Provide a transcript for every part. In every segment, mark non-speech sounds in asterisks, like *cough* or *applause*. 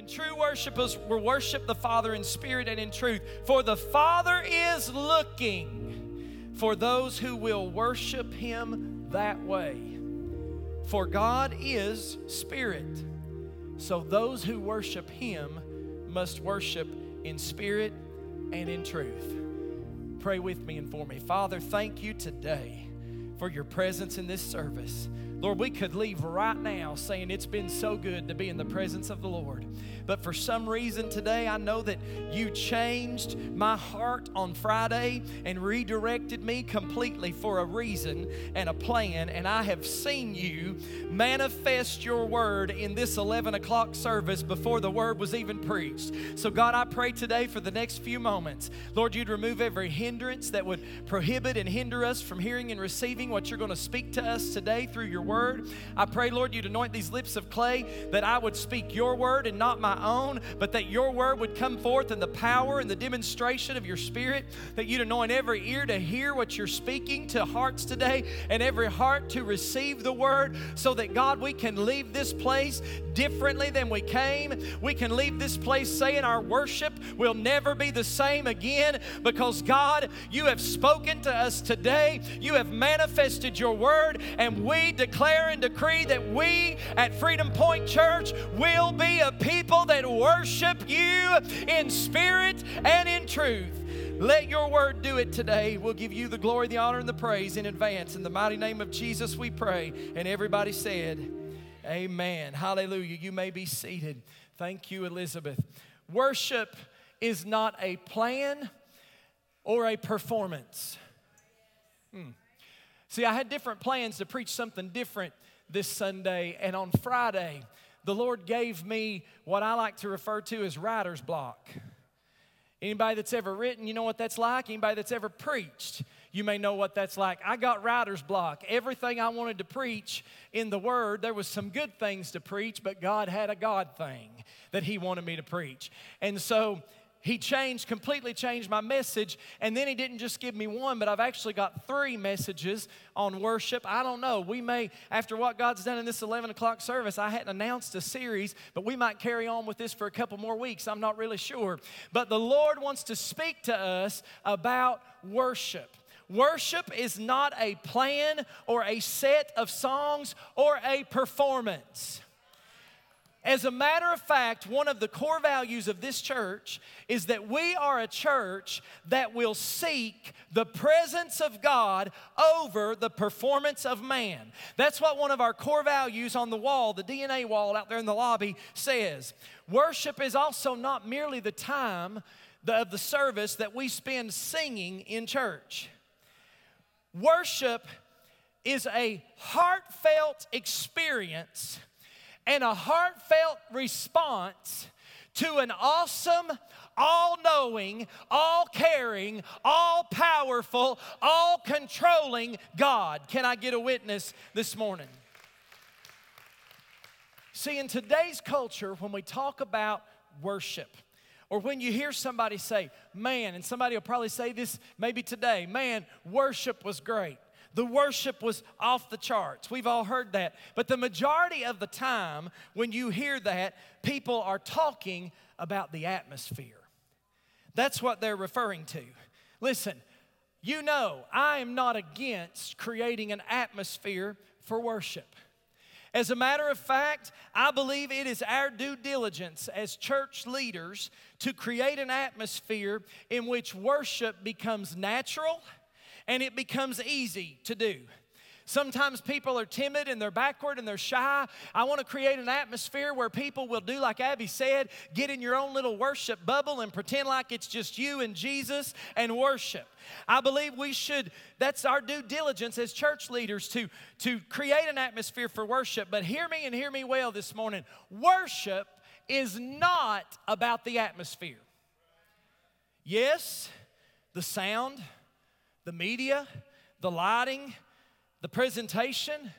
When true worshipers will worship the Father in spirit and in truth, for the Father is looking for those who will worship Him that way. For God is spirit. So those who worship Him must worship in spirit and in truth. Pray with me and for me. Father, thank you today for your presence in this service. Lord, we could leave right now saying it's been so good to be in the presence of the Lord. But for some reason today, I know that you changed my heart on Friday and redirected me completely for a reason and a plan. And I have seen you manifest your word in this 11 o'clock service before the word was even preached. So, God, I pray today for the next few moments, Lord, you'd remove every hindrance that would prohibit and hinder us from hearing and receiving what you're going to speak to us today through your word. I pray, Lord, you'd anoint these lips of clay that I would speak your word and not my own, but that your word would come forth in the power and the demonstration of your spirit, that you'd anoint every ear to hear what you're speaking to hearts today and every heart to receive the word so that God, we can leave this place differently than we came. We can leave this place saying our worship will never be the same again because God, you have spoken to us today. You have manifested your word, and we declare and decree that we at Freedom Point Church will be a people that worship you in spirit and in truth. Let your word do it today. We'll give you the glory, the honor, and the praise in advance. In the mighty name of Jesus, we pray. And everybody said, Amen. Hallelujah. You may be seated. Thank you, Elizabeth. Worship is not a plan or a performance. Hmm. See, I had different plans to preach something different this Sunday, and on Friday, the Lord gave me what I like to refer to as writer's block. Anybody that's ever written, you know what that's like? Anybody that's ever preached, you may know what that's like. I got writer's block. Everything I wanted to preach in the Word, there was some good things to preach, but God had a God thing that He wanted me to preach. And so he changed, completely changed my message. And then he didn't just give me one, but I've actually got three messages on worship. I don't know. We may, after what God's done in this 11 o'clock service, I hadn't announced a series, but we might carry on with this for a couple more weeks. I'm not really sure. But the Lord wants to speak to us about worship. Worship is not a plan or a set of songs or a performance. As a matter of fact, one of the core values of this church is that we are a church that will seek the presence of God over the performance of man. That's what one of our core values on the wall, the DNA wall out there in the lobby, says. Worship is also not merely the time of the service that we spend singing in church. Worship is a heartfelt experience and a heartfelt response to an awesome, all knowing, all caring, all powerful, all controlling God. Can I get a witness this morning? See, in today's culture, when we talk about worship, or when you hear somebody say, man, and somebody will probably say this maybe today, man, worship was great. The worship was off the charts. We've all heard that. But the majority of the time, when you hear that, people are talking about the atmosphere. That's what they're referring to. Listen, you know, I am not against creating an atmosphere for worship. As a matter of fact, I believe it is our due diligence as church leaders to create an atmosphere in which worship becomes natural and it becomes easy to do. Sometimes people are timid and they're backward and they're shy. I want to create an atmosphere where people will do like Abby said get in your own little worship bubble and pretend like it's just you and Jesus and worship. I believe we should, that's our due diligence as church leaders to, to create an atmosphere for worship. But hear me and hear me well this morning. Worship is not about the atmosphere. Yes, the sound the media, the lighting, the presentation,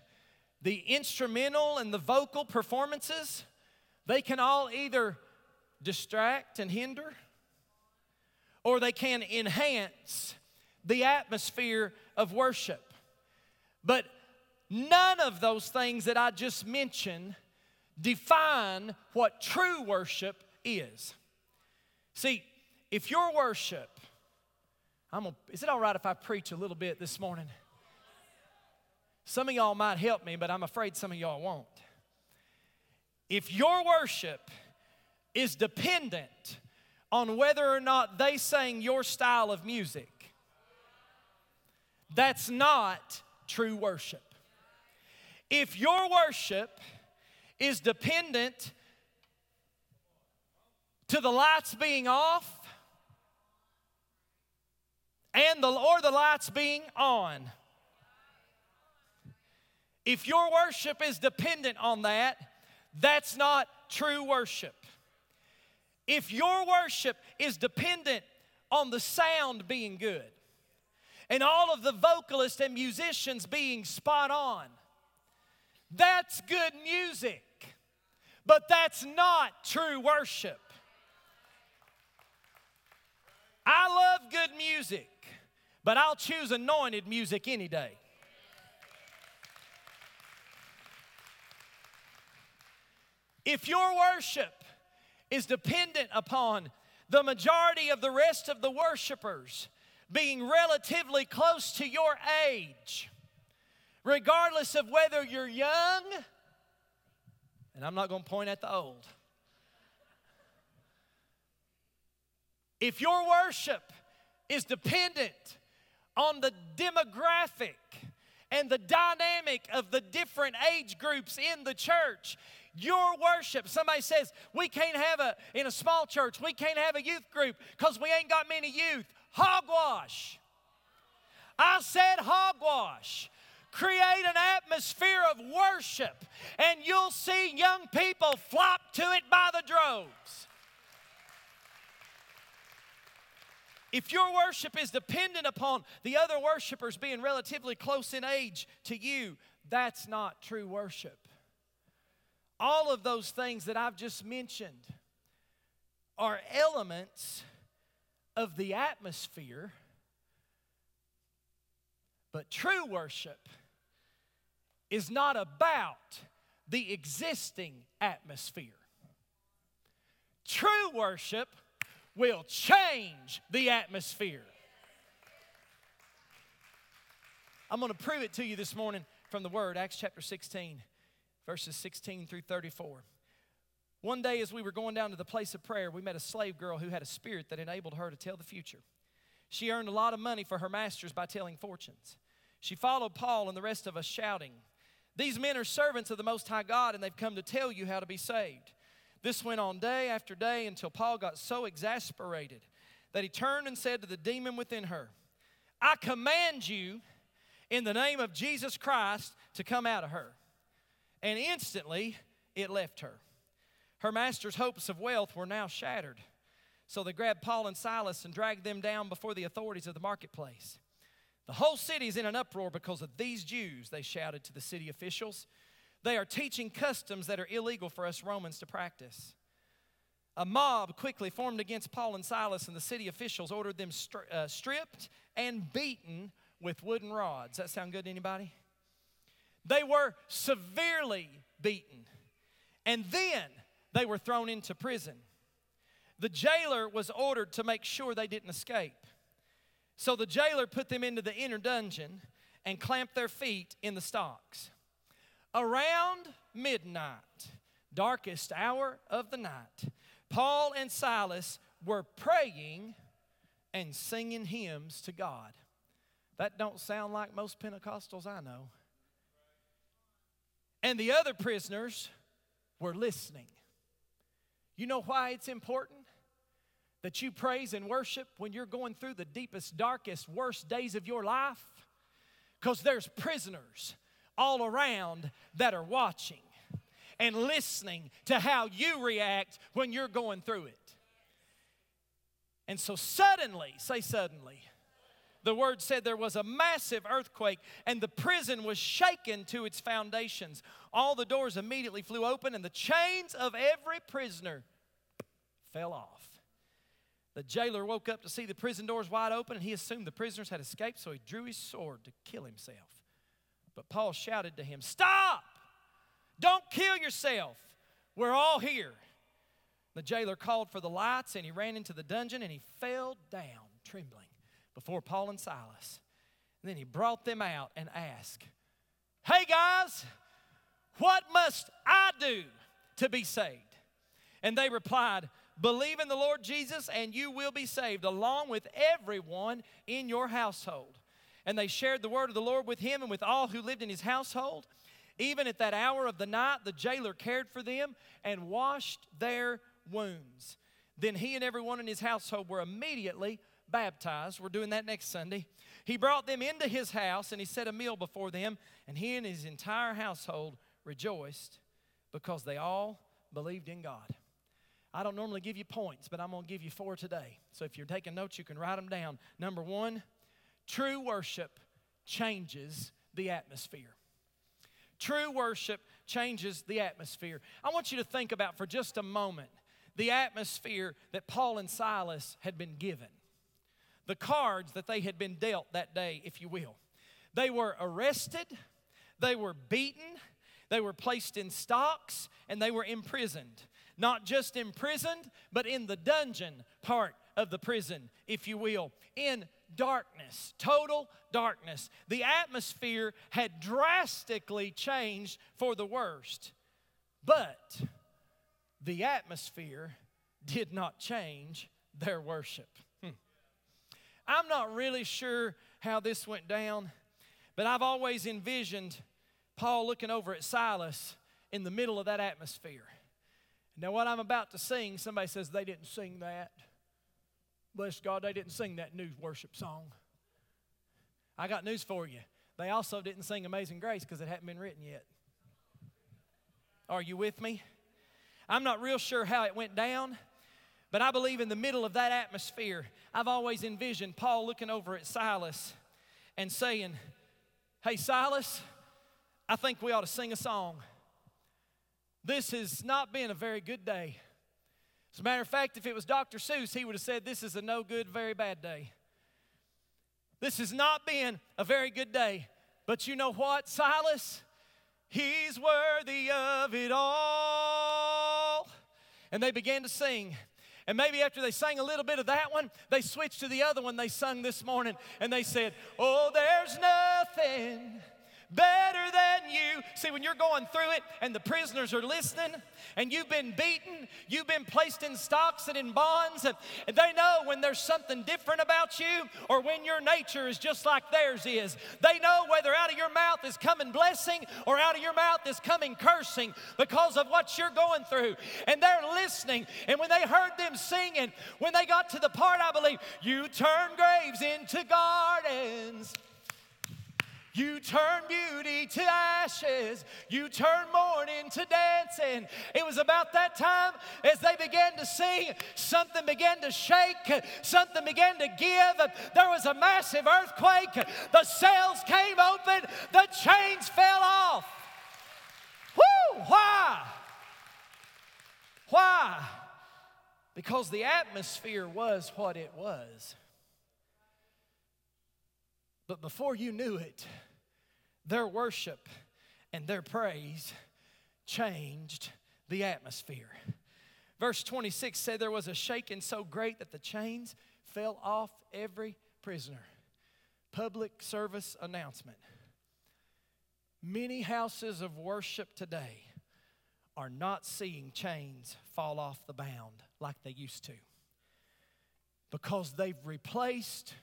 the instrumental and the vocal performances, they can all either distract and hinder or they can enhance the atmosphere of worship. But none of those things that I just mentioned define what true worship is. See, if your worship, I'm gonna, is it all right if I preach a little bit this morning? Some of y'all might help me, but I'm afraid some of y'all won't. If your worship is dependent on whether or not they sang your style of music, that's not true worship. If your worship is dependent to the lights being off and the or the lights being on, if your worship is dependent on that, that's not true worship. If your worship is dependent on the sound being good and all of the vocalists and musicians being spot on, that's good music, but that's not true worship. I love good music, but I'll choose anointed music any day. If your worship is dependent upon the majority of the rest of the worshipers being relatively close to your age, regardless of whether you're young, and I'm not going to point at the old. If your worship is dependent on the demographic and the dynamic of the different age groups in the church, your worship. Somebody says, we can't have a, in a small church, we can't have a youth group because we ain't got many youth. Hogwash. I said hogwash. Create an atmosphere of worship, and you'll see young people flop to it by the droves. If your worship is dependent upon the other worshipers being relatively close in age to you, that's not true worship all of those things that I've just mentioned are elements of the atmosphere, but true worship is not about the existing atmosphere. True worship will change the atmosphere. I'm going to prove it to you this morning from the Word, Acts chapter 16 verses 16 through 34. One day, as we were going down to the place of prayer, we met a slave girl who had a spirit that enabled her to tell the future. She earned a lot of money for her masters by telling fortunes. She followed Paul and the rest of us, shouting, These men are servants of the Most High God, and they've come to tell you how to be saved. This went on day after day until Paul got so exasperated that he turned and said to the demon within her, I command you in the name of Jesus Christ to come out of her and instantly it left her. Her master's hopes of wealth were now shattered. So they grabbed Paul and Silas and dragged them down before the authorities of the marketplace. The whole city is in an uproar because of these Jews, they shouted to the city officials. They are teaching customs that are illegal for us Romans to practice. A mob quickly formed against Paul and Silas, and the city officials ordered them stri- uh, stripped and beaten with wooden rods. That sound good to anybody? They were severely beaten. And then they were thrown into prison. The jailer was ordered to make sure they didn't escape. So the jailer put them into the inner dungeon and clamped their feet in the stocks. Around midnight, darkest hour of the night, Paul and Silas were praying and singing hymns to God. That don't sound like most Pentecostals I know. And the other prisoners were listening. You know why it's important that you praise and worship when you're going through the deepest, darkest, worst days of your life? Because there's prisoners all around that are watching and listening to how you react when you're going through it. And so, suddenly, say suddenly, the word said there was a massive earthquake and the prison was shaken to its foundations. All the doors immediately flew open and the chains of every prisoner fell off. The jailer woke up to see the prison doors wide open and he assumed the prisoners had escaped, so he drew his sword to kill himself. But Paul shouted to him, Stop! Don't kill yourself. We're all here. The jailer called for the lights and he ran into the dungeon and he fell down trembling before Paul and Silas. And then he brought them out and asked, Hey guys, what must I do to be saved? And they replied, Believe in the Lord Jesus and you will be saved, along with everyone in your household. And they shared the word of the Lord with him and with all who lived in his household. Even at that hour of the night, the jailer cared for them and washed their wounds. Then he and everyone in his household were immediately baptized. We're doing that next Sunday. He brought them into his house and he set a meal before them, and he and his entire household rejoiced because they all believed in God. I don't normally give you points, but I'm going to give you four today. So if you're taking notes, you can write them down. Number one, true worship changes the atmosphere. True worship changes the atmosphere. I want you to think about for just a moment the atmosphere that Paul and Silas had been given, the cards that they had been dealt that day, if you will. They were arrested, they were beaten, they were placed in stocks, and they were imprisoned. Not just imprisoned, but in the dungeon part of the prison, if you will, in darkness, total darkness. The atmosphere had drastically changed for the worst. But the atmosphere did not change their worship. Hmm. I'm not really sure how this went down, but I've always envisioned Paul looking over at Silas in the middle of that atmosphere. Now, what I'm about to sing, somebody says they didn't sing that. Bless God, they didn't sing that new worship song. I got news for you. They also didn't sing Amazing Grace because it hadn't been written yet. Are you with me? I'm not real sure how it went down, but I believe in the middle of that atmosphere, I've always envisioned Paul looking over at Silas and saying, Hey, Silas, I think we ought to sing a song. This has not been a very good day. As a matter of fact, if it was Dr. Seuss, he would have said, This is a no good, very bad day. This has not been a very good day. But you know what, Silas? He's worthy of it all. And they began to sing. And maybe after they sang a little bit of that one, they switched to the other one they sung this morning and they said, Oh, there's nothing better than you. See, when you're going through it and the prisoners are listening and you've been beaten, you've been placed in stocks and in bonds, and, they know when there's something different about you or when your nature is just like theirs is. They know whether out of your mouth is coming blessing or out of your mouth is coming cursing because of what you're going through. And they're listening. And when they heard them singing, when they got to the part, I believe, you turn graves into gardens. You turn beauty to ashes. You turn mourning to dancing. It was about that time as they began to sing, something began to shake, something began to give. There was a massive earthquake. The sails came open, the chains fell off. Whoo! Why? Why? Because the atmosphere was what it was. But before you knew it, their worship and their praise changed the atmosphere. Verse 26 said there was a shaking so great that the chains fell off every prisoner. Public service announcement. Many houses of worship today are not seeing chains fall off the bound like they used to because they've replaced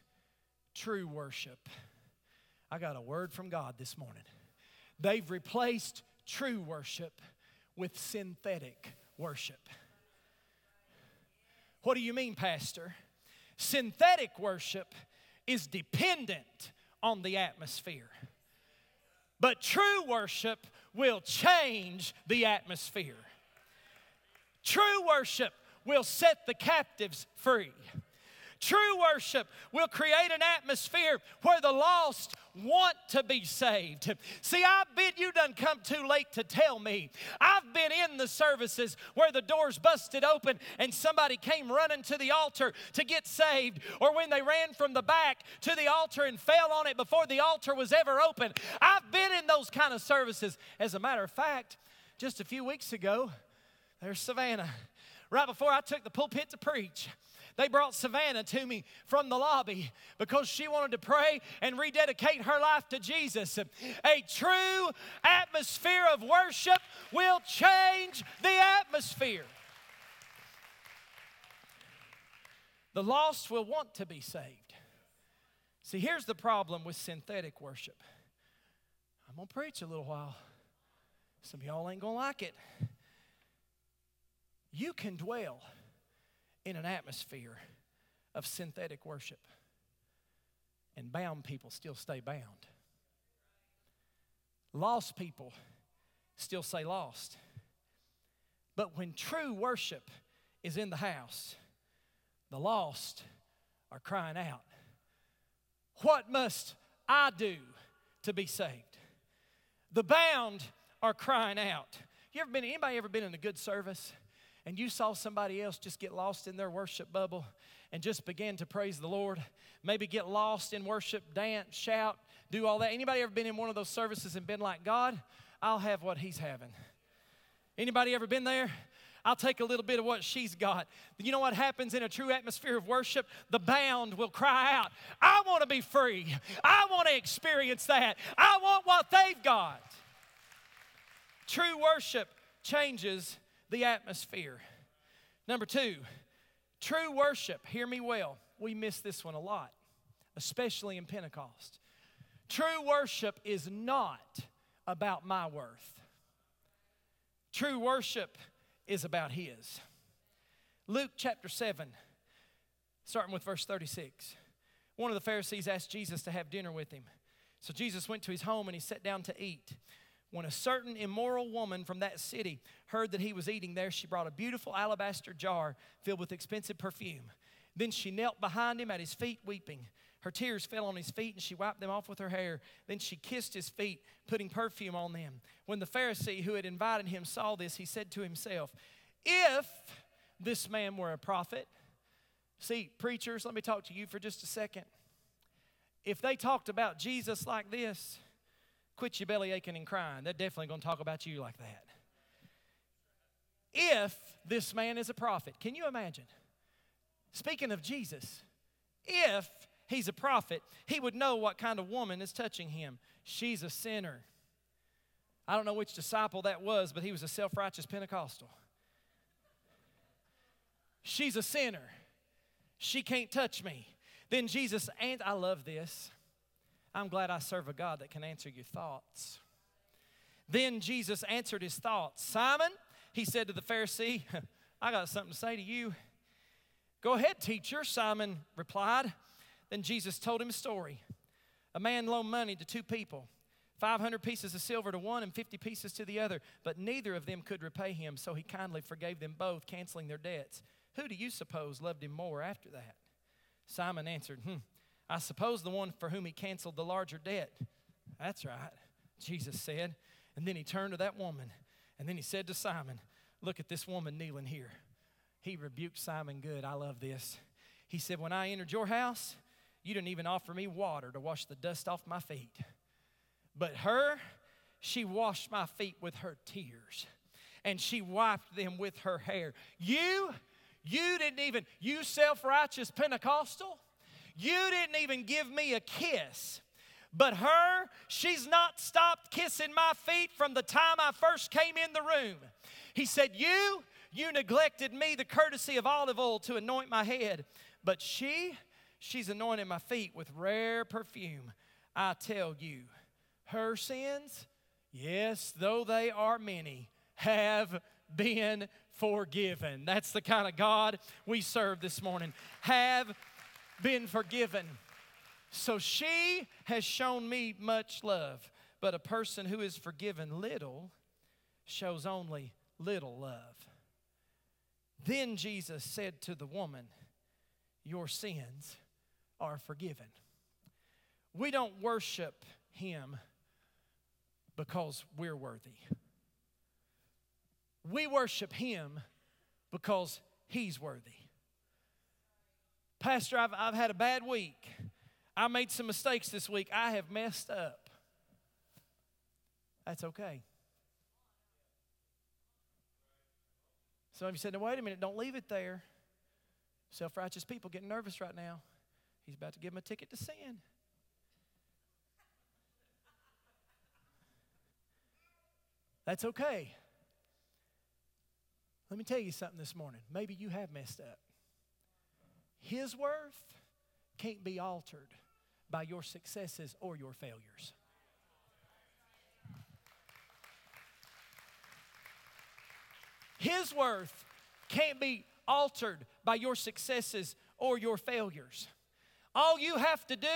true worship. I got a word from God this morning. They've replaced true worship with synthetic worship. What do you mean, Pastor? Synthetic worship is dependent on the atmosphere. But true worship will change the atmosphere. True worship will set the captives free. True worship will create an atmosphere where the lost want to be saved. See, I've been, you done come too late to tell me. I've been in the services where the doors busted open and somebody came running to the altar to get saved, or when they ran from the back to the altar and fell on it before the altar was ever open. I've been in those kind of services. As a matter of fact, just a few weeks ago, There's Savannah. Right before I took the pulpit to preach, they brought Savannah to me from the lobby because she wanted to pray and rededicate her life to Jesus. A true atmosphere of worship will change the atmosphere. The lost will want to be saved. See, here's the problem with synthetic worship. I'm going to preach a little while. Some of y'all ain't going to like it. You can dwell in an atmosphere of synthetic worship, and bound people still stay bound. Lost people still say lost. But when true worship is in the house, the lost are crying out, What must I do to be saved? The bound are crying out. You ever been anybody ever been in a good service and you saw somebody else just get lost in their worship bubble and just begin to praise the Lord? Maybe get lost in worship, dance, shout, do all that. Anybody ever been in one of those services and been like, God, I'll have what he's having? Anybody ever been there? I'll take a little bit of what she's got. You know what happens in a true atmosphere of worship? The bound will cry out, I want to be free. I want to experience that. I want what they've got. True worship changes the atmosphere. Number two, true worship, hear me well, we miss this one a lot, especially in Pentecost. True worship is not about my worth. True worship is about His. Luke chapter 7, starting with verse 36. One of the Pharisees asked Jesus to have dinner with him. So Jesus went to his home and he sat down to eat. When a certain immoral woman from that city heard that he was eating there, she brought a beautiful alabaster jar filled with expensive perfume. Then she knelt behind him at his feet, weeping. Her tears fell on his feet, and she wiped them off with her hair. Then she kissed his feet, putting perfume on them. When the Pharisee who had invited him saw this, he said to himself, If this man were a prophet, see, preachers, let me talk to you for just a second. If they talked about Jesus like this, quit your belly aching and crying. They're definitely going to talk about you like that. If this man is a prophet, can you imagine? Speaking of Jesus, if he's a prophet, he would know what kind of woman is touching him. She's a sinner. I don't know which disciple that was, but he was a self righteous Pentecostal. She's a sinner. She can't touch me. Then Jesus, and I love this. I'm glad I serve a God that can answer your thoughts. Then Jesus answered his thoughts. Simon, he said to the Pharisee, *laughs* I got something to say to you. Go ahead, teacher, Simon replied. Then Jesus told him a story. A man loaned money to two people 500 pieces of silver to one and 50 pieces to the other, but neither of them could repay him, so he kindly forgave them both, canceling their debts. Who do you suppose loved him more after that? Simon answered, Hmm, I suppose the one for whom he canceled the larger debt. That's right, Jesus said. And then he turned to that woman, and then he said to Simon, Look at this woman kneeling here. He rebuked Simon good. I love this. He said, When I entered your house, you didn't even offer me water to wash the dust off my feet. But her, she washed my feet with her tears and she wiped them with her hair. You, you didn't even, you self righteous Pentecostal, you didn't even give me a kiss. But her, she's not stopped kissing my feet from the time I first came in the room. He said, You, you neglected me the courtesy of olive oil to anoint my head. But she, she's anointed my feet with rare perfume. I tell you, her sins, yes, though they are many, have been forgiven. That's the kind of God we serve this morning. Have been forgiven. So she has shown me much love, but a person who is forgiven little shows only little love. Then Jesus said to the woman, Your sins are forgiven. We don't worship him because we're worthy. We worship him because he's worthy. Pastor, I've, I've had a bad week. I made some mistakes this week. I have messed up. That's okay. Some of you said, now, wait a minute, don't leave it there. Self righteous people getting nervous right now. He's about to give them a ticket to sin. That's okay. Let me tell you something this morning. Maybe you have messed up. His worth can't be altered by your successes or your failures. His worth can't be altered by your successes or your failures. All you have to do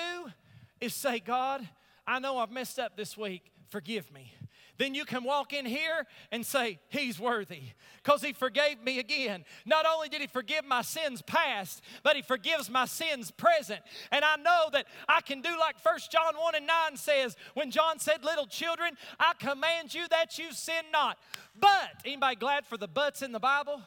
is say, God, I know I've messed up this week. Forgive me then you can walk in here and say, He's worthy because He forgave me again. Not only did He forgive my sins past, but He forgives my sins present. And I know that I can do like First John 1 and 9 says, when John said, Little children, I command you that you sin not. But, anybody glad for the buts in the Bible?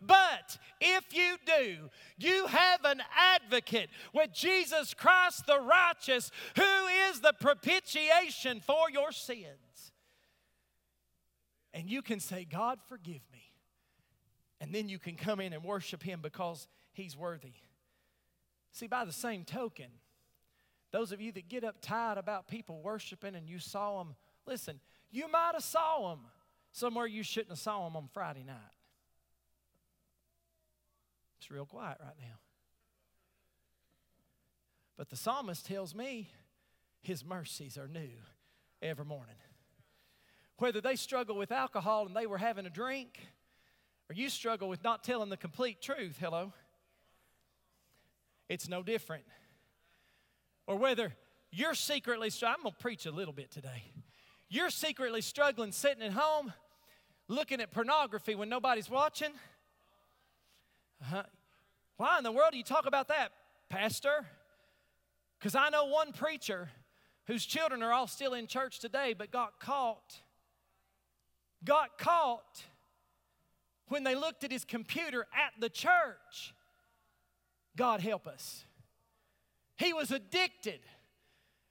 But if you do, you have an advocate with Jesus Christ the righteous, who is the propitiation for your sins and you can say, God, forgive me. And then you can come in and worship Him because He's worthy. See, by the same token, those of you that get uptight about people worshiping and you saw them, listen, you might have saw them somewhere you shouldn't have saw them on Friday night. It's real quiet right now. But the psalmist tells me his mercies are new every morning whether they struggle with alcohol and they were having a drink, or you struggle with not telling the complete truth, hello, it's no different. Or whether you're secretly, I'm going to preach a little bit today. You're secretly struggling sitting at home looking at pornography when nobody's watching. Uh-huh. Why in the world do you talk about that, Pastor? Because I know one preacher whose children are all still in church today but got caught got caught when they looked at his computer at the church. God help us. He was addicted.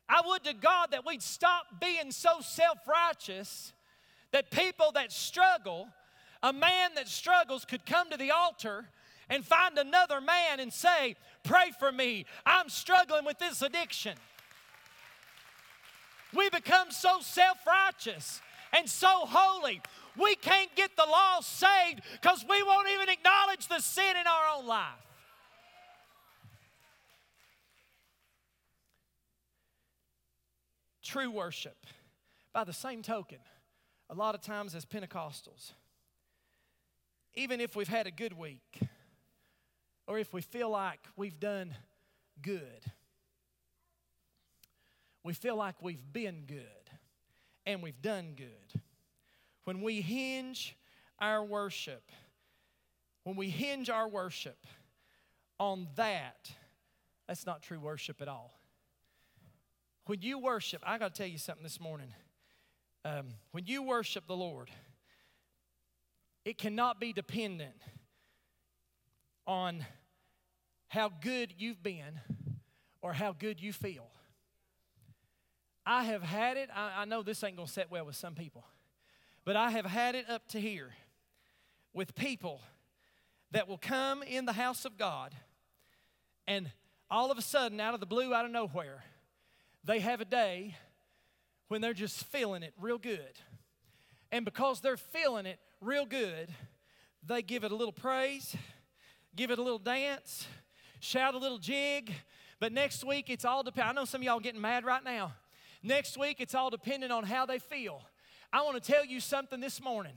I would to God that we'd stop being so self righteous that people that struggle, a man that struggles, could come to the altar and find another man and say, Pray for me. I'm struggling with this addiction. We become so self righteous and so holy. We can't get the lost saved because we won't even acknowledge the sin in our own life. True worship. By the same token, a lot of times as Pentecostals, even if we've had a good week, or if we feel like we've done good, we feel like we've been good and we've done good. When we hinge our worship, when we hinge our worship on that, that's not true worship at all. When you worship, I got to tell you something this morning. Um, when you worship the Lord, it cannot be dependent on how good you've been or how good you feel. I have had it. I, I know this ain't going to set well with some people, but I have had it up to here with people that will come in the house of God and all of a sudden, out of the blue, out of nowhere, they have a day when they're just feeling it real good. And because they're feeling it real good, they give it a little praise, give it a little dance, shout a little jig. But next week, it's all depend. I know some of y'all getting mad right now. Next week, it's all dependent on how they feel. I want to tell you something this morning.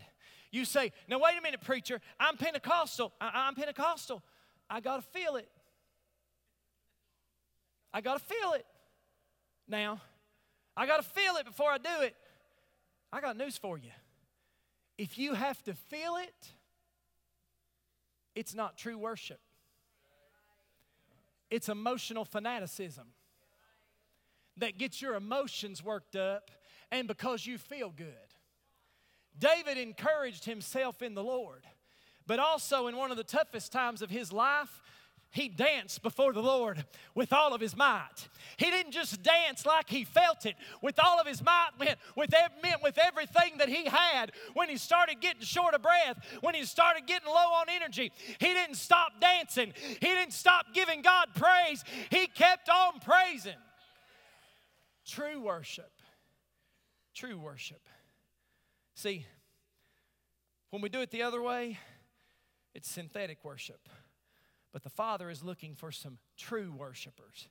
You say, now wait a minute, preacher, I'm Pentecostal. I- am Pentecostal. I got to feel it. I got to feel it. Now, I got to feel it before I do it. I got news for you. If you have to feel it, it's not true worship. It's emotional fanaticism that gets your emotions worked up and because you feel good. David encouraged himself in the Lord, but also in one of the toughest times of his life, he danced before the Lord with all of his might. He didn't just dance like he felt it with all of his might, meant with, meant with everything that he had. When he started getting short of breath, when he started getting low on energy, he didn't stop dancing. He didn't stop giving God praise. He kept on praising. True worship. True worship. See, when we do it the other way, it's synthetic worship. But the Father is looking for some true worshipers.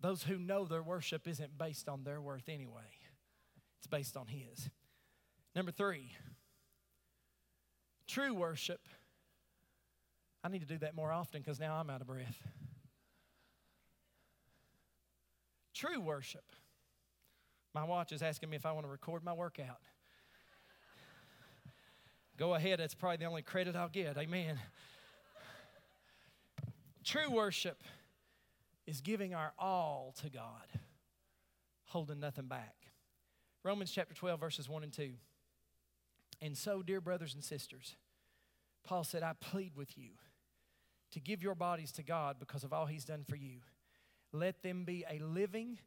Those who know their worship isn't based on their worth anyway, it's based on His. Number three, true worship. I need to do that more often because now I'm out of breath. True worship. My watch is asking me if I want to record my workout. Go ahead, that's probably the only credit I'll get. Amen. True worship is giving our all to God, holding nothing back. Romans chapter 12, verses 1 and 2. And so, dear brothers and sisters, Paul said, I plead with you to give your bodies to God because of all he's done for you. Let them be a living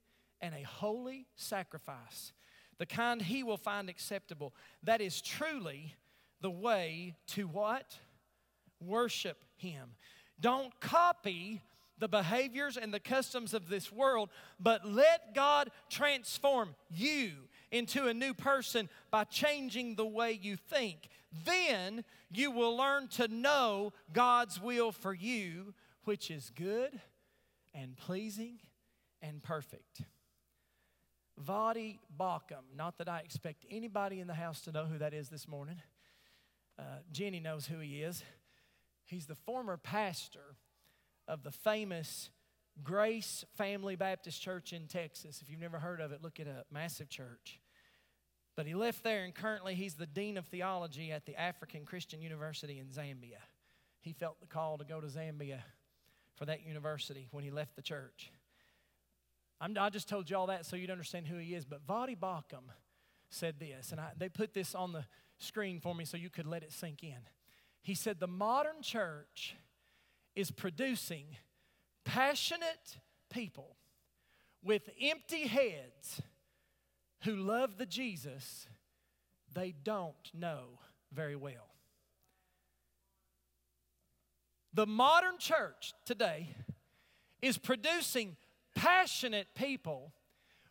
and a holy sacrifice, the kind he will find acceptable. That is truly the way to what? Worship him. Don't copy the behaviors and the customs of this world, but let God transform you into a new person by changing the way you think. Then you will learn to know God's will for you, which is good and pleasing and perfect. Voddie Baucham, not that I expect anybody in the house to know who that is this morning. Uh, Jenny knows who he is. He's the former pastor of the famous Grace Family Baptist Church in Texas. If you've never heard of it, look it up. Massive church. But he left there, and currently he's the Dean of Theology at the African Christian University in Zambia. He felt the call to go to Zambia for that university when he left the church. I'm, i just told you all that so you'd understand who he is. But Voddie Baucham said this, and I, they put this on the screen for me so you could let it sink in. He said, The modern church is producing passionate people with empty heads who love the Jesus they don't know very well. The modern church today is producing passionate people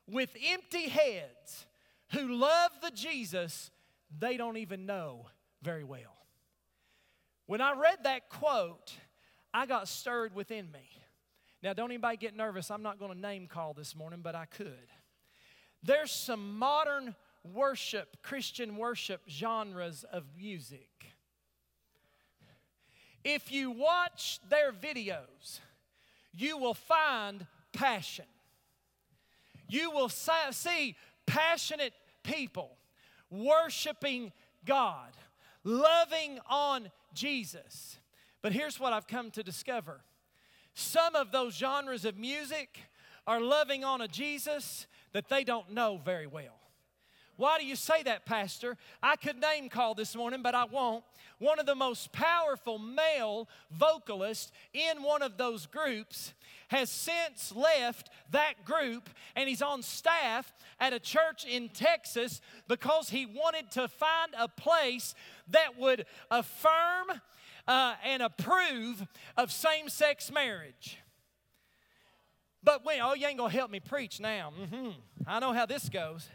with empty heads who love the Jesus they don't even know very well. When I read that quote, I got stirred within me. Now, don't anybody get nervous. I'm not going to name call this morning, but I could. There's some modern worship, Christian worship genres of music. If you watch their videos, you will find passion. You will see passionate people worshiping God, loving on Jesus. But here's what I've come to discover some of those genres of music are loving on a Jesus that they don't know very well. Why do you say that, Pastor? I could name call this morning, but I won't. One of the most powerful male vocalists in one of those groups has since left that group and he's on staff at a church in Texas because he wanted to find a place that would affirm uh, and approve of same sex marriage. But when, oh, you ain't gonna help me preach now. Mm-hmm. I know how this goes.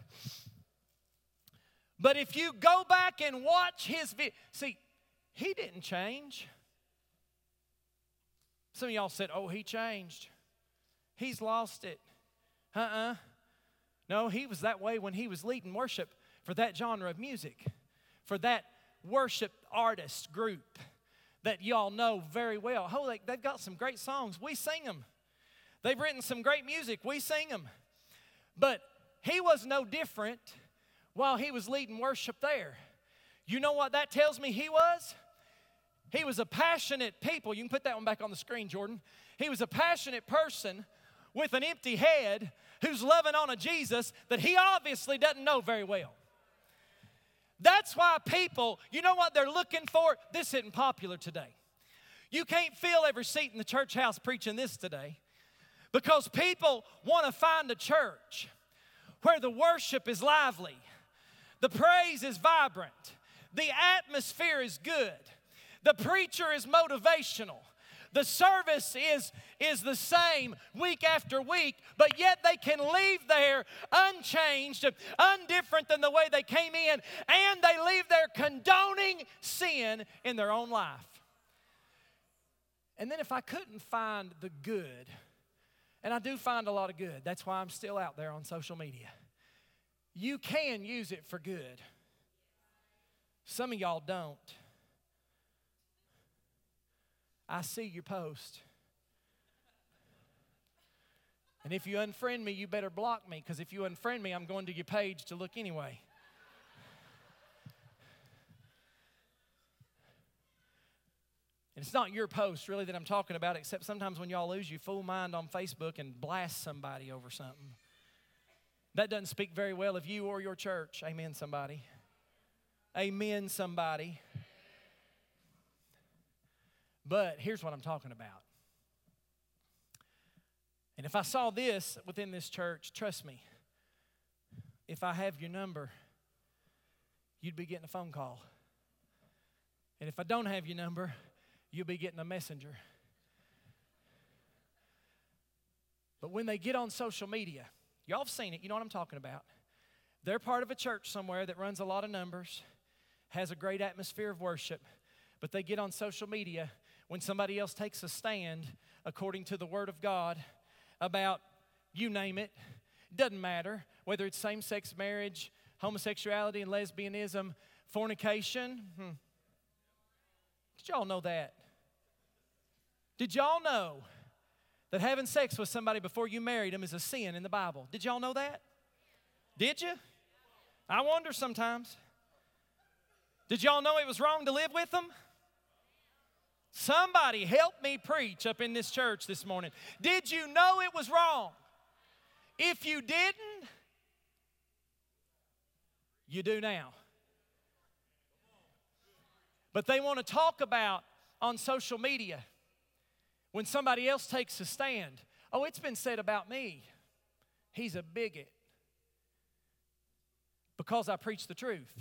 But if you go back and watch his video, see, he didn't change. Some of y'all said, oh, he changed. He's lost it. Uh uh-uh. uh No, he was that way when he was leading worship for that genre of music, for that worship artist group that y'all know very well. Oh, they, they've got some great songs. We sing them. They've written some great music. We sing them. But he was no different while he was leading worship there. You know what that tells me he was? He was a passionate people. You can put that one back on the screen, Jordan. He was a passionate person with an empty head who's loving on a Jesus that he obviously doesn't know very well. That's why people, you know what they're looking for? This isn't popular today. You can't fill every seat in the church house preaching this today because people want to find a church where the worship is lively, the praise is vibrant, the atmosphere is good, the preacher is motivational. The service is, is the same week after week, but yet they can leave there unchanged, undifferent than the way they came in, and they leave there condoning sin in their own life. And then if I couldn't find the good, and I do find a lot of good, that's why I'm still out there on social media. You can use it for good. Some of y'all don't. I see your post. And if you unfriend me, you better block me because if you unfriend me, I'm going to your page to look anyway. And it's not your post really that I'm talking about, except sometimes when y'all lose your full mind on Facebook and blast somebody over something. That doesn't speak very well of you or your church. Amen, somebody. Amen, somebody. But here's what I'm talking about. And if I saw this within this church, trust me, if I have your number, you'd be getting a phone call. And if I don't have your number, you'll be getting a messenger. But when they get on social media, y'all have seen it, you know what I'm talking about. They're part of a church somewhere that runs a lot of numbers, has a great atmosphere of worship, but they get on social media when somebody else takes a stand according to the Word of God about you name it, doesn't matter whether it's same sex marriage, homosexuality and lesbianism, fornication. Hmm. Did y'all know that? Did y'all know that having sex with somebody before you married them is a sin in the Bible? Did y'all know that? Did you? I wonder sometimes. Did y'all know it was wrong to live with them? Somebody help me preach up in this church this morning. Did you know it was wrong? If you didn't, you do now. But they want to talk about on social media when somebody else takes a stand. Oh, it's been said about me. He's a bigot because I preach the truth.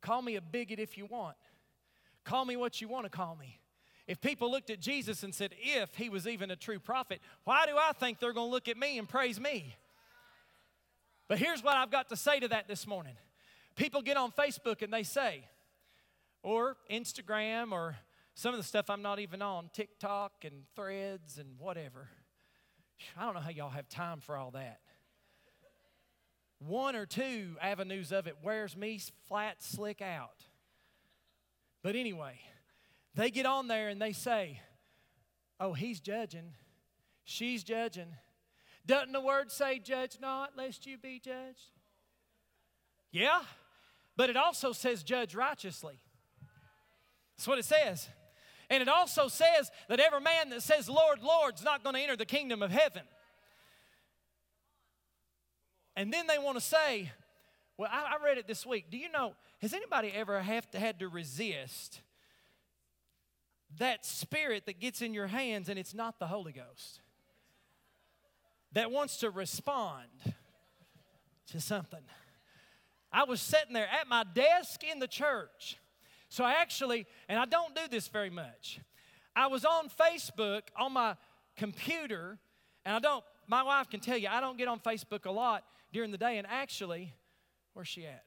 Call me a bigot if you want. Call me what you want to call me. If people looked at Jesus and said, if he was even a true prophet, why do I think they're going to look at me and praise me? But here's what I've got to say to that this morning. People get on Facebook and they say, or Instagram, or some of the stuff I'm not even on, TikTok and threads and whatever. I don't know how y'all have time for all that. One or two avenues of it wears me flat, slick out. But anyway, they get on there and they say, Oh, he's judging. She's judging. Doesn't the word say, Judge not, lest you be judged? Yeah, but it also says, Judge righteously. That's what it says. And it also says that every man that says, Lord, Lord, is not going to enter the kingdom of heaven. And then they want to say, well, I, I read it this week. Do you know, has anybody ever have to, had to resist that spirit that gets in your hands and it's not the Holy Ghost? That wants to respond to something. I was sitting there at my desk in the church. So I actually, and I don't do this very much, I was on Facebook on my computer, and I don't, my wife can tell you, I don't get on Facebook a lot during the day, and actually, Where's she at?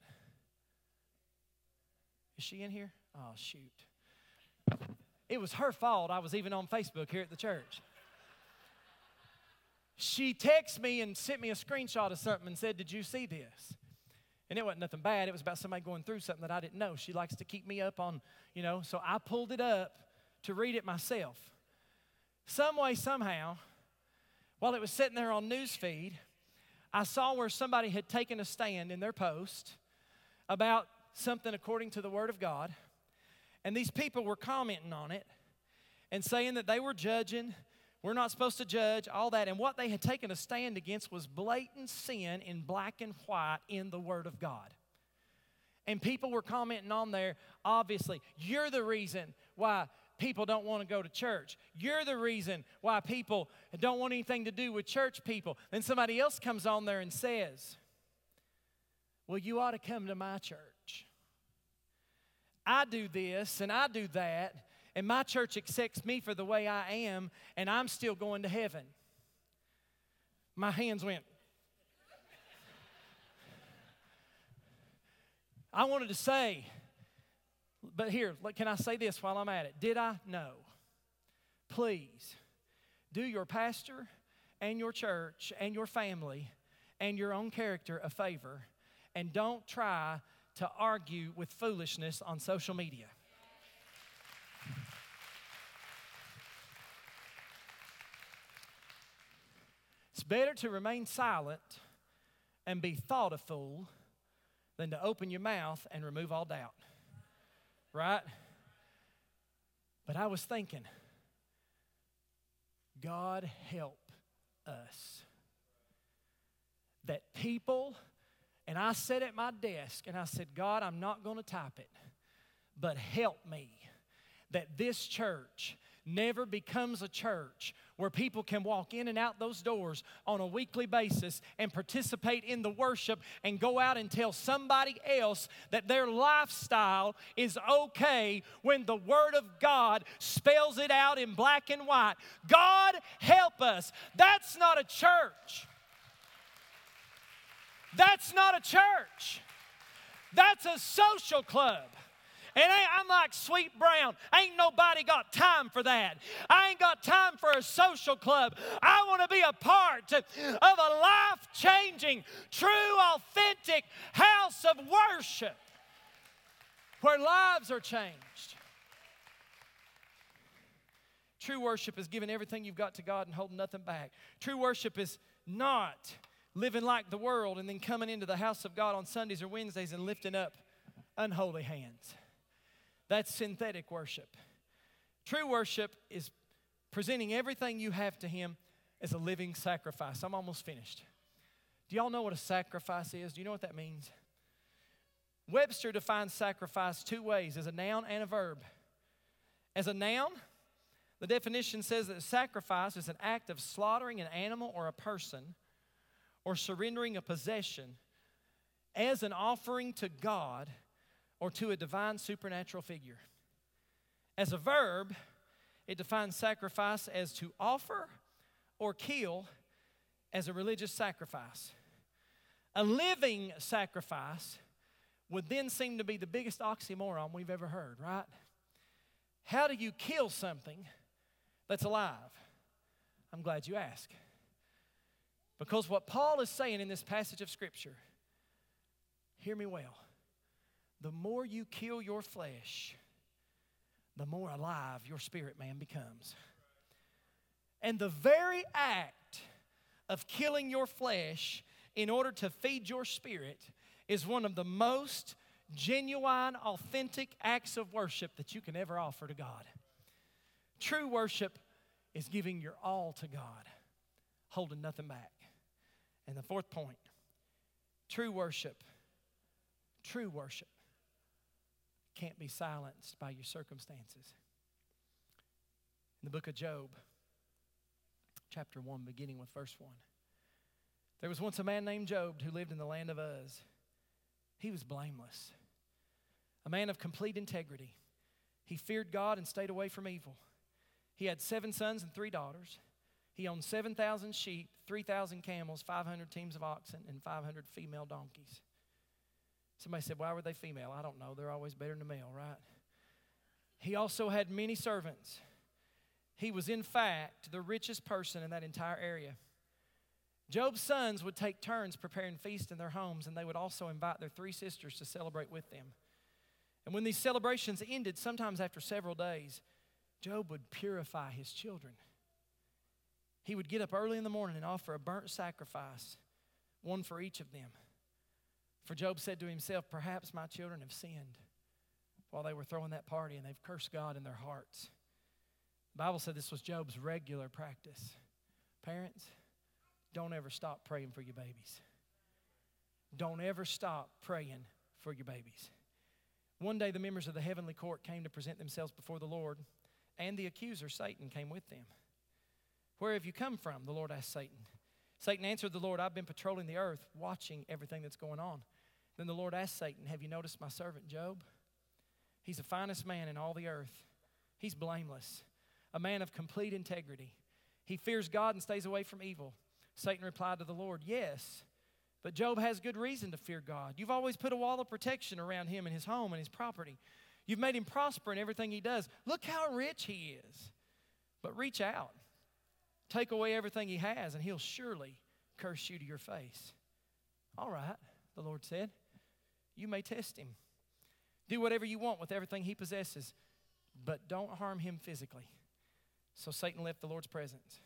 Is she in here? Oh, shoot. It was her fault I was even on Facebook here at the church. She texted me and sent me a screenshot of something and said, Did you see this? And it wasn't nothing bad. It was about somebody going through something that I didn't know. She likes to keep me up on, you know, so I pulled it up to read it myself. Some way, somehow, while it was sitting there on newsfeed, I saw where somebody had taken a stand in their post about something according to the Word of God. And these people were commenting on it and saying that they were judging. We're not supposed to judge, all that. And what they had taken a stand against was blatant sin in black and white in the Word of God. And people were commenting on there, obviously, you're the reason why people don't want to go to church. You're the reason why people don't want anything to do with church people. Then somebody else comes on there and says, Well, you ought to come to my church. I do this and I do that, and my church accepts me for the way I am, and I'm still going to heaven. My hands went. I wanted to say, but here, can I say this while I'm at it? Did I? No. Please do your pastor and your church and your family and your own character a favor and don't try to argue with foolishness on social media. It's better to remain silent and be thought a fool than to open your mouth and remove all doubt. Right? But I was thinking, God help us. That people, and I sat at my desk and I said, God, I'm not going to type it, but help me that this church never becomes a church where people can walk in and out those doors on a weekly basis and participate in the worship and go out and tell somebody else that their lifestyle is okay when the Word of God spells it out in black and white. God help us. That's not a church. That's not a church. That's a social club. And I'm like Sweet Brown. Ain't nobody got time for that. I ain't got time for a social club. I want to be a part of a life changing, true, authentic house of worship where lives are changed. True worship is giving everything you've got to God and holding nothing back. True worship is not living like the world and then coming into the house of God on Sundays or Wednesdays and lifting up unholy hands. That's synthetic worship. True worship is presenting everything you have to Him as a living sacrifice. I'm almost finished. Do y'all know what a sacrifice is? Do you know what that means? Webster defines sacrifice two ways as a noun and a verb. As a noun, the definition says that sacrifice is an act of slaughtering an animal or a person or surrendering a possession as an offering to God or to a divine supernatural figure. As a verb, it defines sacrifice as to offer or kill as a religious sacrifice. A living sacrifice would then seem to be the biggest oxymoron we've ever heard, right? How do you kill something that's alive? I'm glad you ask. Because what Paul is saying in this passage of Scripture, hear me well the more you kill your flesh, the more alive your spirit man becomes. And the very act of killing your flesh in order to feed your spirit is one of the most genuine, authentic acts of worship that you can ever offer to God. True worship is giving your all to God, holding nothing back. And the fourth point true worship, true worship can't be silenced by your circumstances. In the book of Job, chapter 1, beginning with verse 1. There was once a man named Job who lived in the land of Uz. He was blameless, a man of complete integrity. He feared God and stayed away from evil. He had seven sons and three daughters. He owned 7,000 sheep, 3,000 camels, 500 teams of oxen, and 500 female donkeys. Somebody said, Why were they female? I don't know. They're always better than a male, right? He also had many servants. He was, in fact, the richest person in that entire area. Job's sons would take turns preparing feasts in their homes, and they would also invite their three sisters to celebrate with them. And when these celebrations ended, sometimes after several days, Job would purify his children. He would get up early in the morning and offer a burnt sacrifice, one for each of them. For Job said to himself, Perhaps my children have sinned while they were throwing that party and they've cursed God in their hearts. The Bible said this was Job's regular practice. Parents, don't ever stop praying for your babies. Don't ever stop praying for your babies. One day, the members of the heavenly court came to present themselves before the Lord, and the accuser, Satan, came with them. Where have you come from? The Lord asked Satan. Satan answered the Lord, I've been patrolling the earth, watching everything that's going on. Then the Lord asked Satan, Have you noticed my servant Job? He's the finest man in all the earth. He's blameless, a man of complete integrity. He fears God and stays away from evil. Satan replied to the Lord, Yes, but Job has good reason to fear God. You've always put a wall of protection around him and his home and his property. You've made him prosper in everything he does. Look how rich he is. But reach out, take away everything he has, and he'll surely curse you to your face. All right, the Lord said. You may test him. Do whatever you want with everything he possesses, but don't harm him physically. So Satan left the Lord's presence.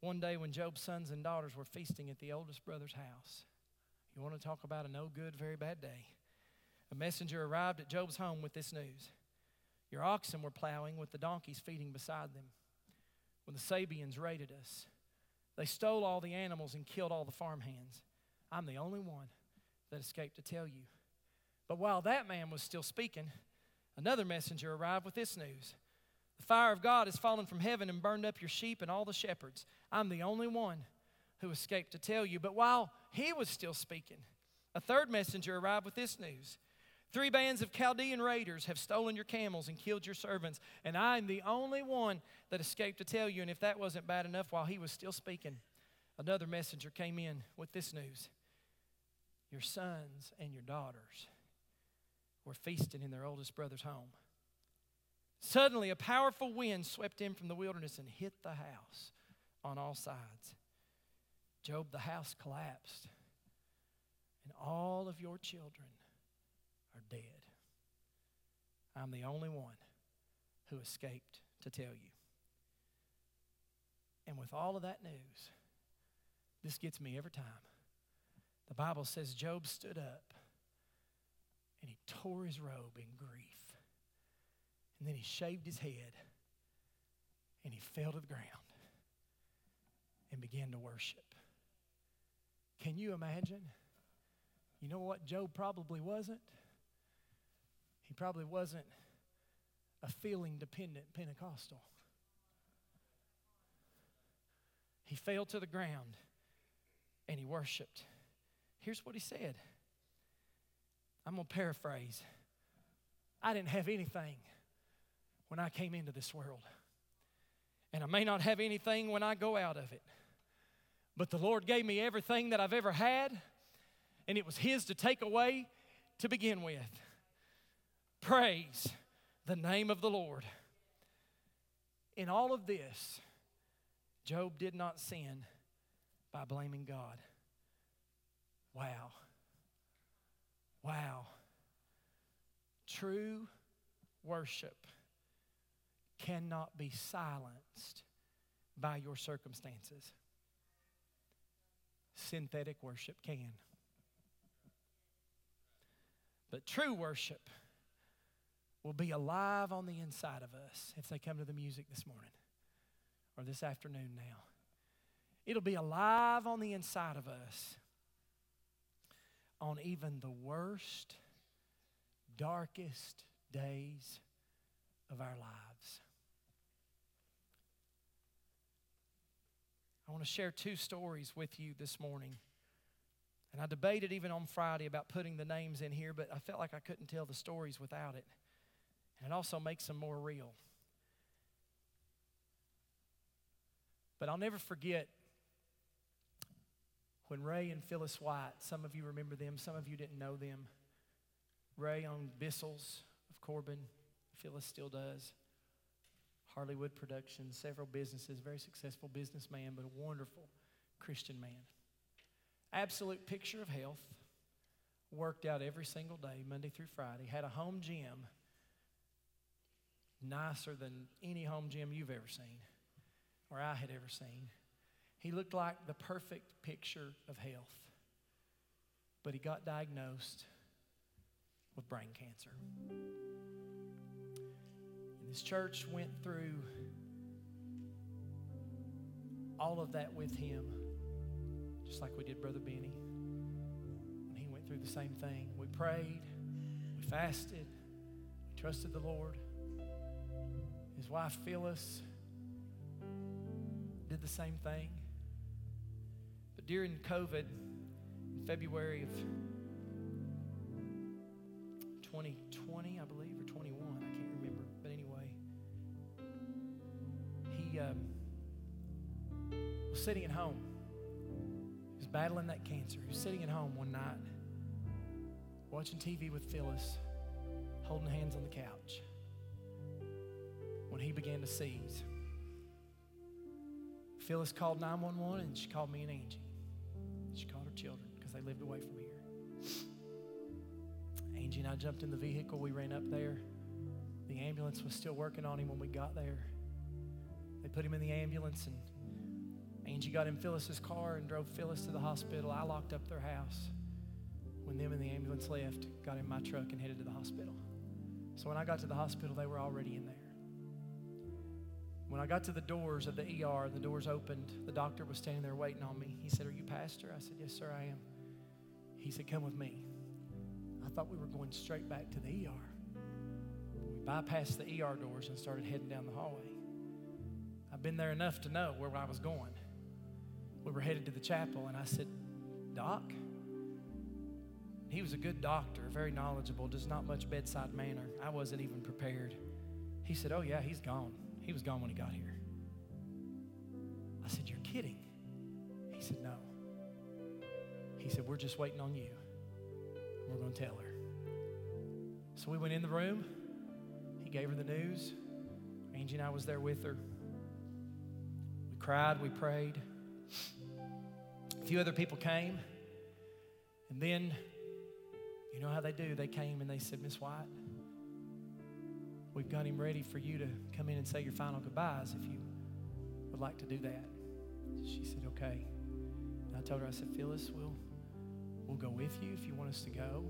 One day, when Job's sons and daughters were feasting at the oldest brother's house, you want to talk about a no good, very bad day. A messenger arrived at Job's home with this news Your oxen were plowing with the donkeys feeding beside them. When the Sabeans raided us, they stole all the animals and killed all the farmhands. I'm the only one that escaped to tell you. But while that man was still speaking, another messenger arrived with this news The fire of God has fallen from heaven and burned up your sheep and all the shepherds. I'm the only one who escaped to tell you. But while he was still speaking, a third messenger arrived with this news Three bands of Chaldean raiders have stolen your camels and killed your servants, and I'm the only one that escaped to tell you. And if that wasn't bad enough, while he was still speaking, another messenger came in with this news Your sons and your daughters were feasting in their oldest brother's home. Suddenly, a powerful wind swept in from the wilderness and hit the house on all sides. Job, the house collapsed, and all of your children are dead. I'm the only one who escaped to tell you. And with all of that news, this gets me every time. The Bible says Job stood up and he tore his robe in grief. And then he shaved his head and he fell to the ground and began to worship. Can you imagine? You know what Job probably wasn't? He probably wasn't a feeling dependent Pentecostal. He fell to the ground and he worshiped. Here's what he said I'm going to paraphrase. I didn't have anything when I came into this world. And I may not have anything when I go out of it. But the Lord gave me everything that I've ever had, and it was His to take away to begin with. Praise the name of the Lord. In all of this, Job did not sin by blaming God. Wow. Wow. True worship cannot be silenced by your circumstances. Synthetic worship can. But true worship will be alive on the inside of us if they come to the music this morning or this afternoon now. It'll be alive on the inside of us on even the worst, darkest days of our lives. I want to share two stories with you this morning. And I debated even on Friday about putting the names in here, but I felt like I couldn't tell the stories without it. And it also makes them more real. But I'll never forget when Ray and Phyllis White, some of you remember them, some of you didn't know them. Ray owned Bissell's of Corbin, Phyllis still does. Harleywood Productions, several businesses, very successful businessman, but a wonderful Christian man. Absolute picture of health, worked out every single day, Monday through Friday, had a home gym nicer than any home gym you've ever seen or I had ever seen. He looked like the perfect picture of health. But he got diagnosed with brain cancer. And this church went through all of that with him, just like we did Brother Benny. And he went through the same thing. We prayed, we fasted, we trusted the Lord. His wife, Phyllis, did the same thing. During COVID, in February of 2020, I believe, or 21, I can't remember. But anyway, he um, was sitting at home. He was battling that cancer. He was sitting at home one night, watching TV with Phyllis, holding hands on the couch, when he began to seize. Phyllis called 911 and she called me and Angie. Lived away from here. Angie and I jumped in the vehicle. We ran up there. The ambulance was still working on him when we got there. They put him in the ambulance, and Angie got in Phyllis's car and drove Phyllis to the hospital. I locked up their house. When them and the ambulance left, got in my truck and headed to the hospital. So when I got to the hospital, they were already in there. When I got to the doors of the ER and the doors opened, the doctor was standing there waiting on me. He said, Are you pastor? I said, Yes, sir, I am. He said, Come with me. I thought we were going straight back to the ER. We bypassed the ER doors and started heading down the hallway. I've been there enough to know where I was going. We were headed to the chapel, and I said, Doc? He was a good doctor, very knowledgeable, just not much bedside manner. I wasn't even prepared. He said, Oh, yeah, he's gone. He was gone when he got here. I said, You're kidding. He said, No. He said, We're just waiting on you. We're going to tell her. So we went in the room. He gave her the news. Angie and I was there with her. We cried, we prayed. A few other people came. And then, you know how they do? They came and they said, Miss White, we've got him ready for you to come in and say your final goodbyes if you would like to do that. She said, Okay. And I told her, I said, Phyllis, we'll We'll go with you if you want us to go.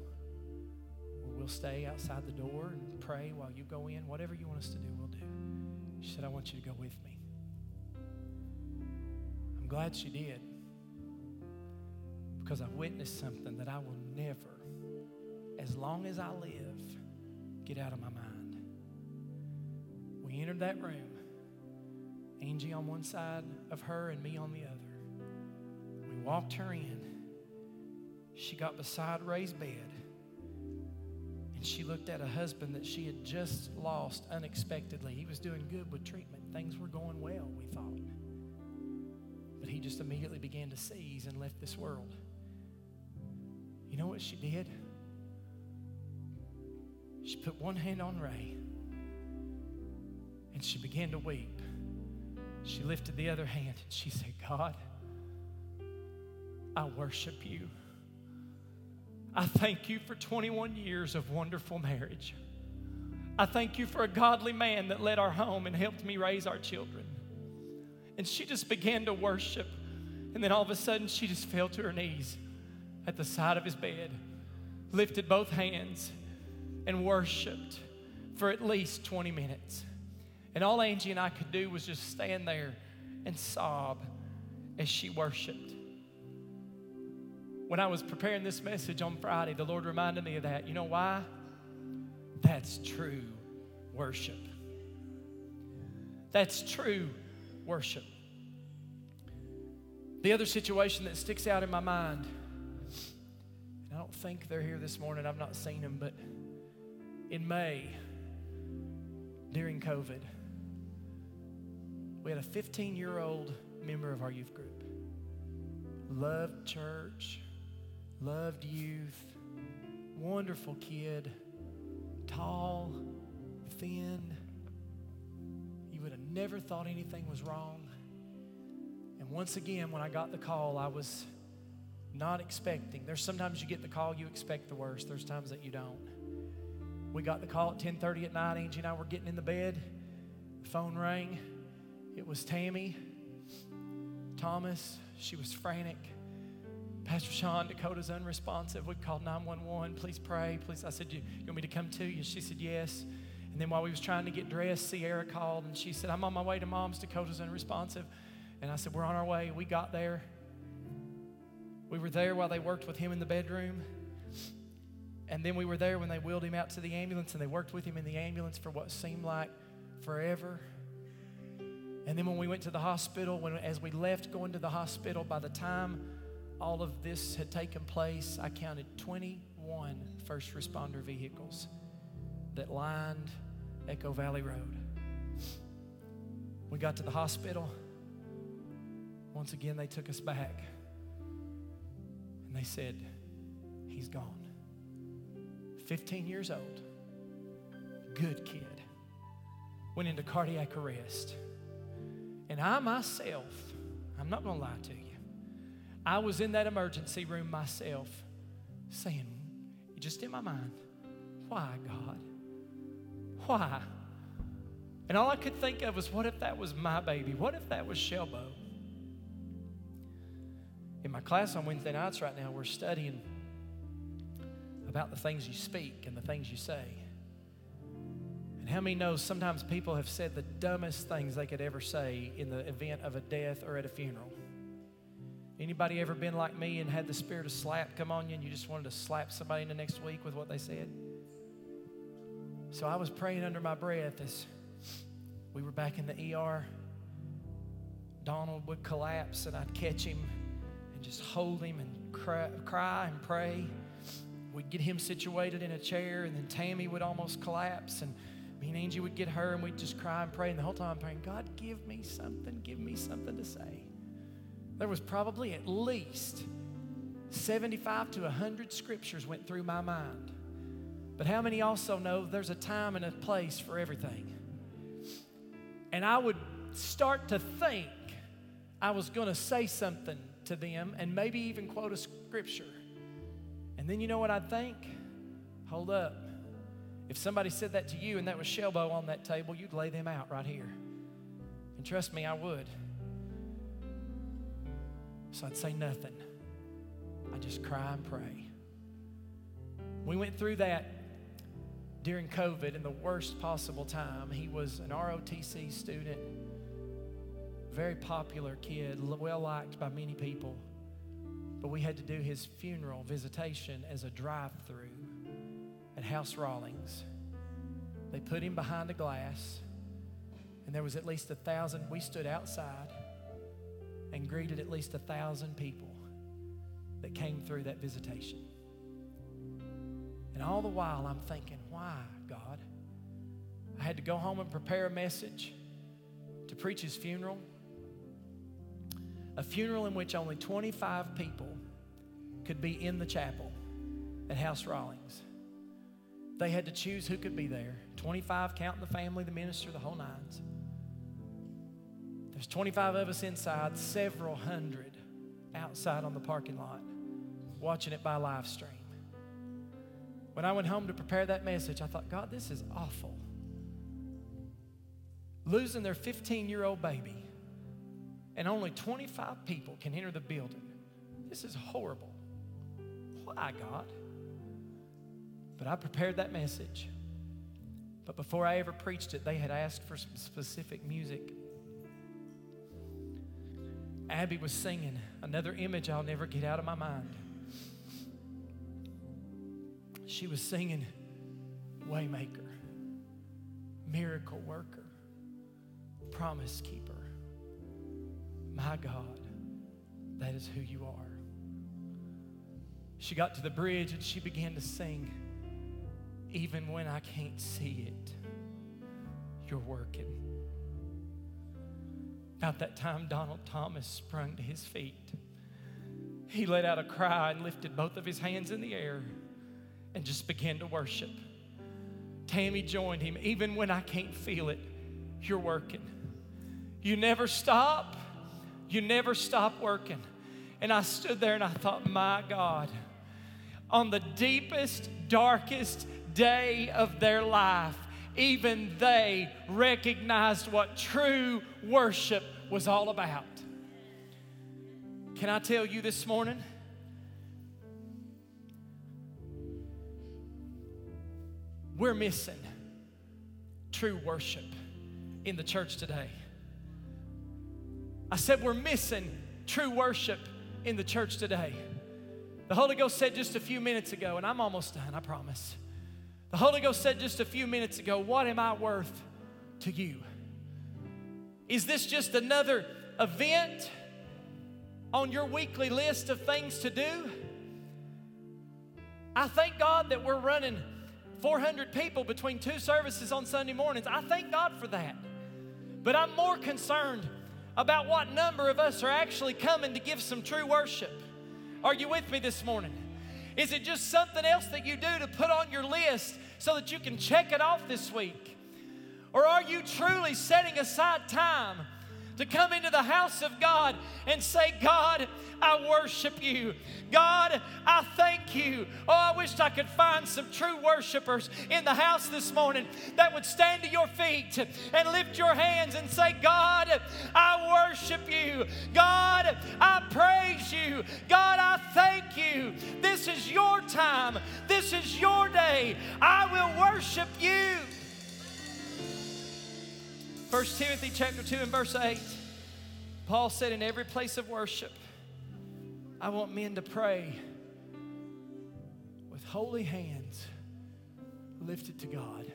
Or we'll stay outside the door and pray while you go in. Whatever you want us to do, we'll do. She said, I want you to go with me. I'm glad she did because I've witnessed something that I will never, as long as I live, get out of my mind. We entered that room, Angie on one side of her and me on the other. We walked her in she got beside Ray's bed and she looked at a husband that she had just lost unexpectedly. He was doing good with treatment, things were going well, we thought. But he just immediately began to seize and left this world. You know what she did? She put one hand on Ray and she began to weep. She lifted the other hand and she said, God, I worship you. I thank you for 21 years of wonderful marriage. I thank you for a godly man that led our home and helped me raise our children. And she just began to worship. And then all of a sudden, she just fell to her knees at the side of his bed, lifted both hands, and worshiped for at least 20 minutes. And all Angie and I could do was just stand there and sob as she worshiped when I was preparing this message on Friday, the Lord reminded me of that. You know why? That's true worship. That's true worship. The other situation that sticks out in my mind, I don't think they're here this morning, I've not seen them, but in May, during COVID, we had a 15 year old member of our youth group. Loved church, loved youth, wonderful kid, tall, thin. You would have never thought anything was wrong. And once again, when I got the call, I was not expecting. There's sometimes you get the call, you expect the worst. There's times that you don't. We got the call at 10:30 at night. Angie and I were getting in the bed. The phone rang. It was Tammy Thomas. She was frantic. Pastor Sean, Dakota's unresponsive. We called 911. Please pray. Please. I said, you, you want me to come to you? She said, yes. And then while we was trying to get dressed, Sierra called and she said, I'm on my way to mom's. Dakota's unresponsive. And I said, we're on our way. We got there. We were there while they worked with him in the bedroom. And then we were there when they wheeled him out to the ambulance and they worked with him in the ambulance for what seemed like forever. And then when we went to the hospital, when, as we left going to the hospital, by the time all of this had taken place, I counted 21 first responder vehicles that lined Echo Valley Road. We got to the hospital. Once again, they took us back. And they said, He's gone. 15 years old, good kid, went into cardiac arrest. And I myself, I'm not going to lie to you, I was in that emergency room myself saying, just in my mind, why, God? Why? And all I could think of was, what if that was my baby? What if that was Shelbo? In my class on Wednesday nights right now, we're studying about the things you speak and the things you say. And how many knows sometimes people have said the dumbest things they could ever say in the event of a death or at a funeral? Anybody ever been like me and had the spirit of slap come on you and you just wanted to slap somebody in the next week with what they said? So I was praying under my breath as we were back in the ER. Donald would collapse and I'd catch him and just hold him and cry, cry and pray. We'd get him situated in a chair, and then Tammy would almost collapse, and me and Angie would get her, and we'd just cry and pray. And the whole time I'm praying, God, give me something, give me something to say. There was probably at least 75 to 100 scriptures went through my mind. But how many also know there's a time and a place for everything? And I would start to think I was going to say something to them and maybe even quote a scripture. And then you know what I'd think? Hold up. If somebody said that to you and that was Shelbo on that table, you'd lay them out right here. And trust me, I would. So I'd say nothing. I'd just cry and pray. We went through that during COVID in the worst possible time. He was an ROTC student, very popular kid, well liked by many people. But we had to do his funeral visitation as a drive through at House Rawlings. They put him behind a glass, and there was at least a thousand. We stood outside and greeted at least a thousand people that came through that visitation. And all the while, I'm thinking, why, God? I had to go home and prepare a message to preach his funeral. A funeral in which only 25 people could be in the chapel at House Rawlings. They had to choose who could be there 25 counting the family, the minister, the whole nines. There's 25 of us inside, several hundred outside on the parking lot watching it by live stream. When I went home to prepare that message, I thought, God, this is awful. Losing their 15 year old baby, and only 25 people can enter the building. This is horrible. Why, God? But I prepared that message. But before I ever preached it, they had asked for some specific music. Abby was singing another image I'll never get out of my mind. She was singing Waymaker, Miracle Worker, Promise Keeper. My God, that is who you are. She got to the bridge and she began to sing, Even when I can't see it, you're working. About that time, Donald Thomas sprung to his feet. He let out a cry and lifted both of his hands in the air and just began to worship. Tammy joined him. Even when I can't feel it, you're working. You never stop. You never stop working. And I stood there and I thought, my God, on the deepest, darkest day of their life, even they recognized what true worship was all about. Can I tell you this morning? We're missing true worship in the church today. I said, We're missing true worship in the church today. The Holy Ghost said just a few minutes ago, and I'm almost done, I promise. The Holy Ghost said just a few minutes ago, What am I worth to you? Is this just another event on your weekly list of things to do? I thank God that we're running 400 people between two services on Sunday mornings. I thank God for that. But I'm more concerned about what number of us are actually coming to give some true worship. Are you with me this morning? Is it just something else that you do to put on your list so that you can check it off this week? Or are you truly setting aside time to come into the house of God and say, God, I worship you. God, I thank you. Oh, I wish I could find some true worshipers in the house this morning that would stand to your feet and lift your hands and say, God, I worship you. God, I praise you. God, I thank you. This is your time. This is your day. I will worship you. 1 Timothy chapter 2 and verse 8. Paul said, In every place of worship, I want men to pray with holy hands lifted to God.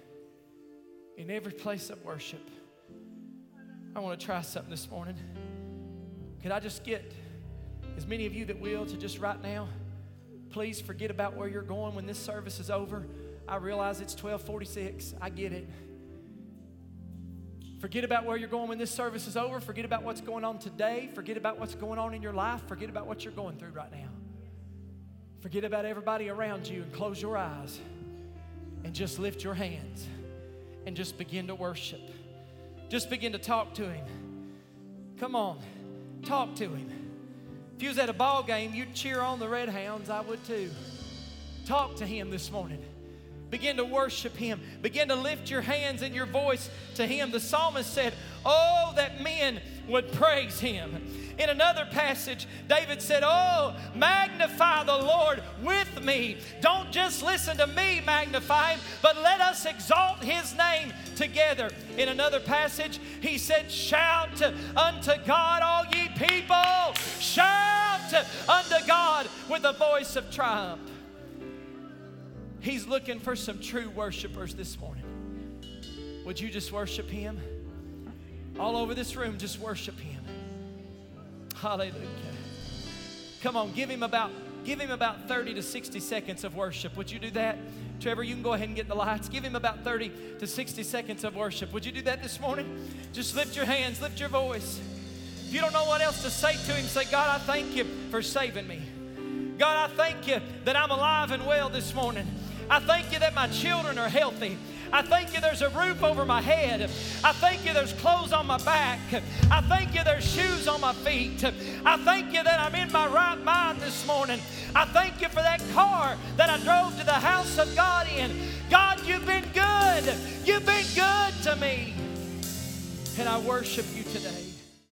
In every place of worship. I want to try something this morning. Could I just get as many of you that will to just right now, please forget about where you're going when this service is over. I realize it's 1246. I get it. Forget about where you're going when this service is over. Forget about what's going on today. Forget about what's going on in your life. Forget about what you're going through right now. Forget about everybody around you and close your eyes and just lift your hands and just begin to worship. Just begin to talk to Him. Come on, talk to Him. If you was at a ball game, you'd cheer on the Red Hounds. I would too. Talk to Him this morning. Begin to worship Him. Begin to lift your hands and your voice to Him. The psalmist said, Oh, that men would praise Him. In another passage, David said, Oh, magnify the Lord with me. Don't just listen to me magnify Him, but let us exalt His name together. In another passage, he said, Shout unto God, all ye people. Shout unto God with a voice of triumph. He's looking for some true worshipers this morning. Would you just worship Him? All over this room, just worship Him. Hallelujah. Come on, give Him about give Him about 30 to 60 seconds of worship. Would you do that? Trevor, you can go ahead and get the lights. Give him about 30 to 60 seconds of worship. Would you do that this morning? Just lift your hands, lift your voice. If you don't know what else to say to him, say, God, I thank you for saving me. God, I thank you that I'm alive and well this morning. I thank you that my children are healthy. I thank you there's a roof over my head. I thank you there's clothes on my back. I thank you there's shoes on my feet. I thank you that I'm in my right mind this morning. I thank you for that car that I drove to the house of God in. God, you've been good. You've been good to me. And I worship you today.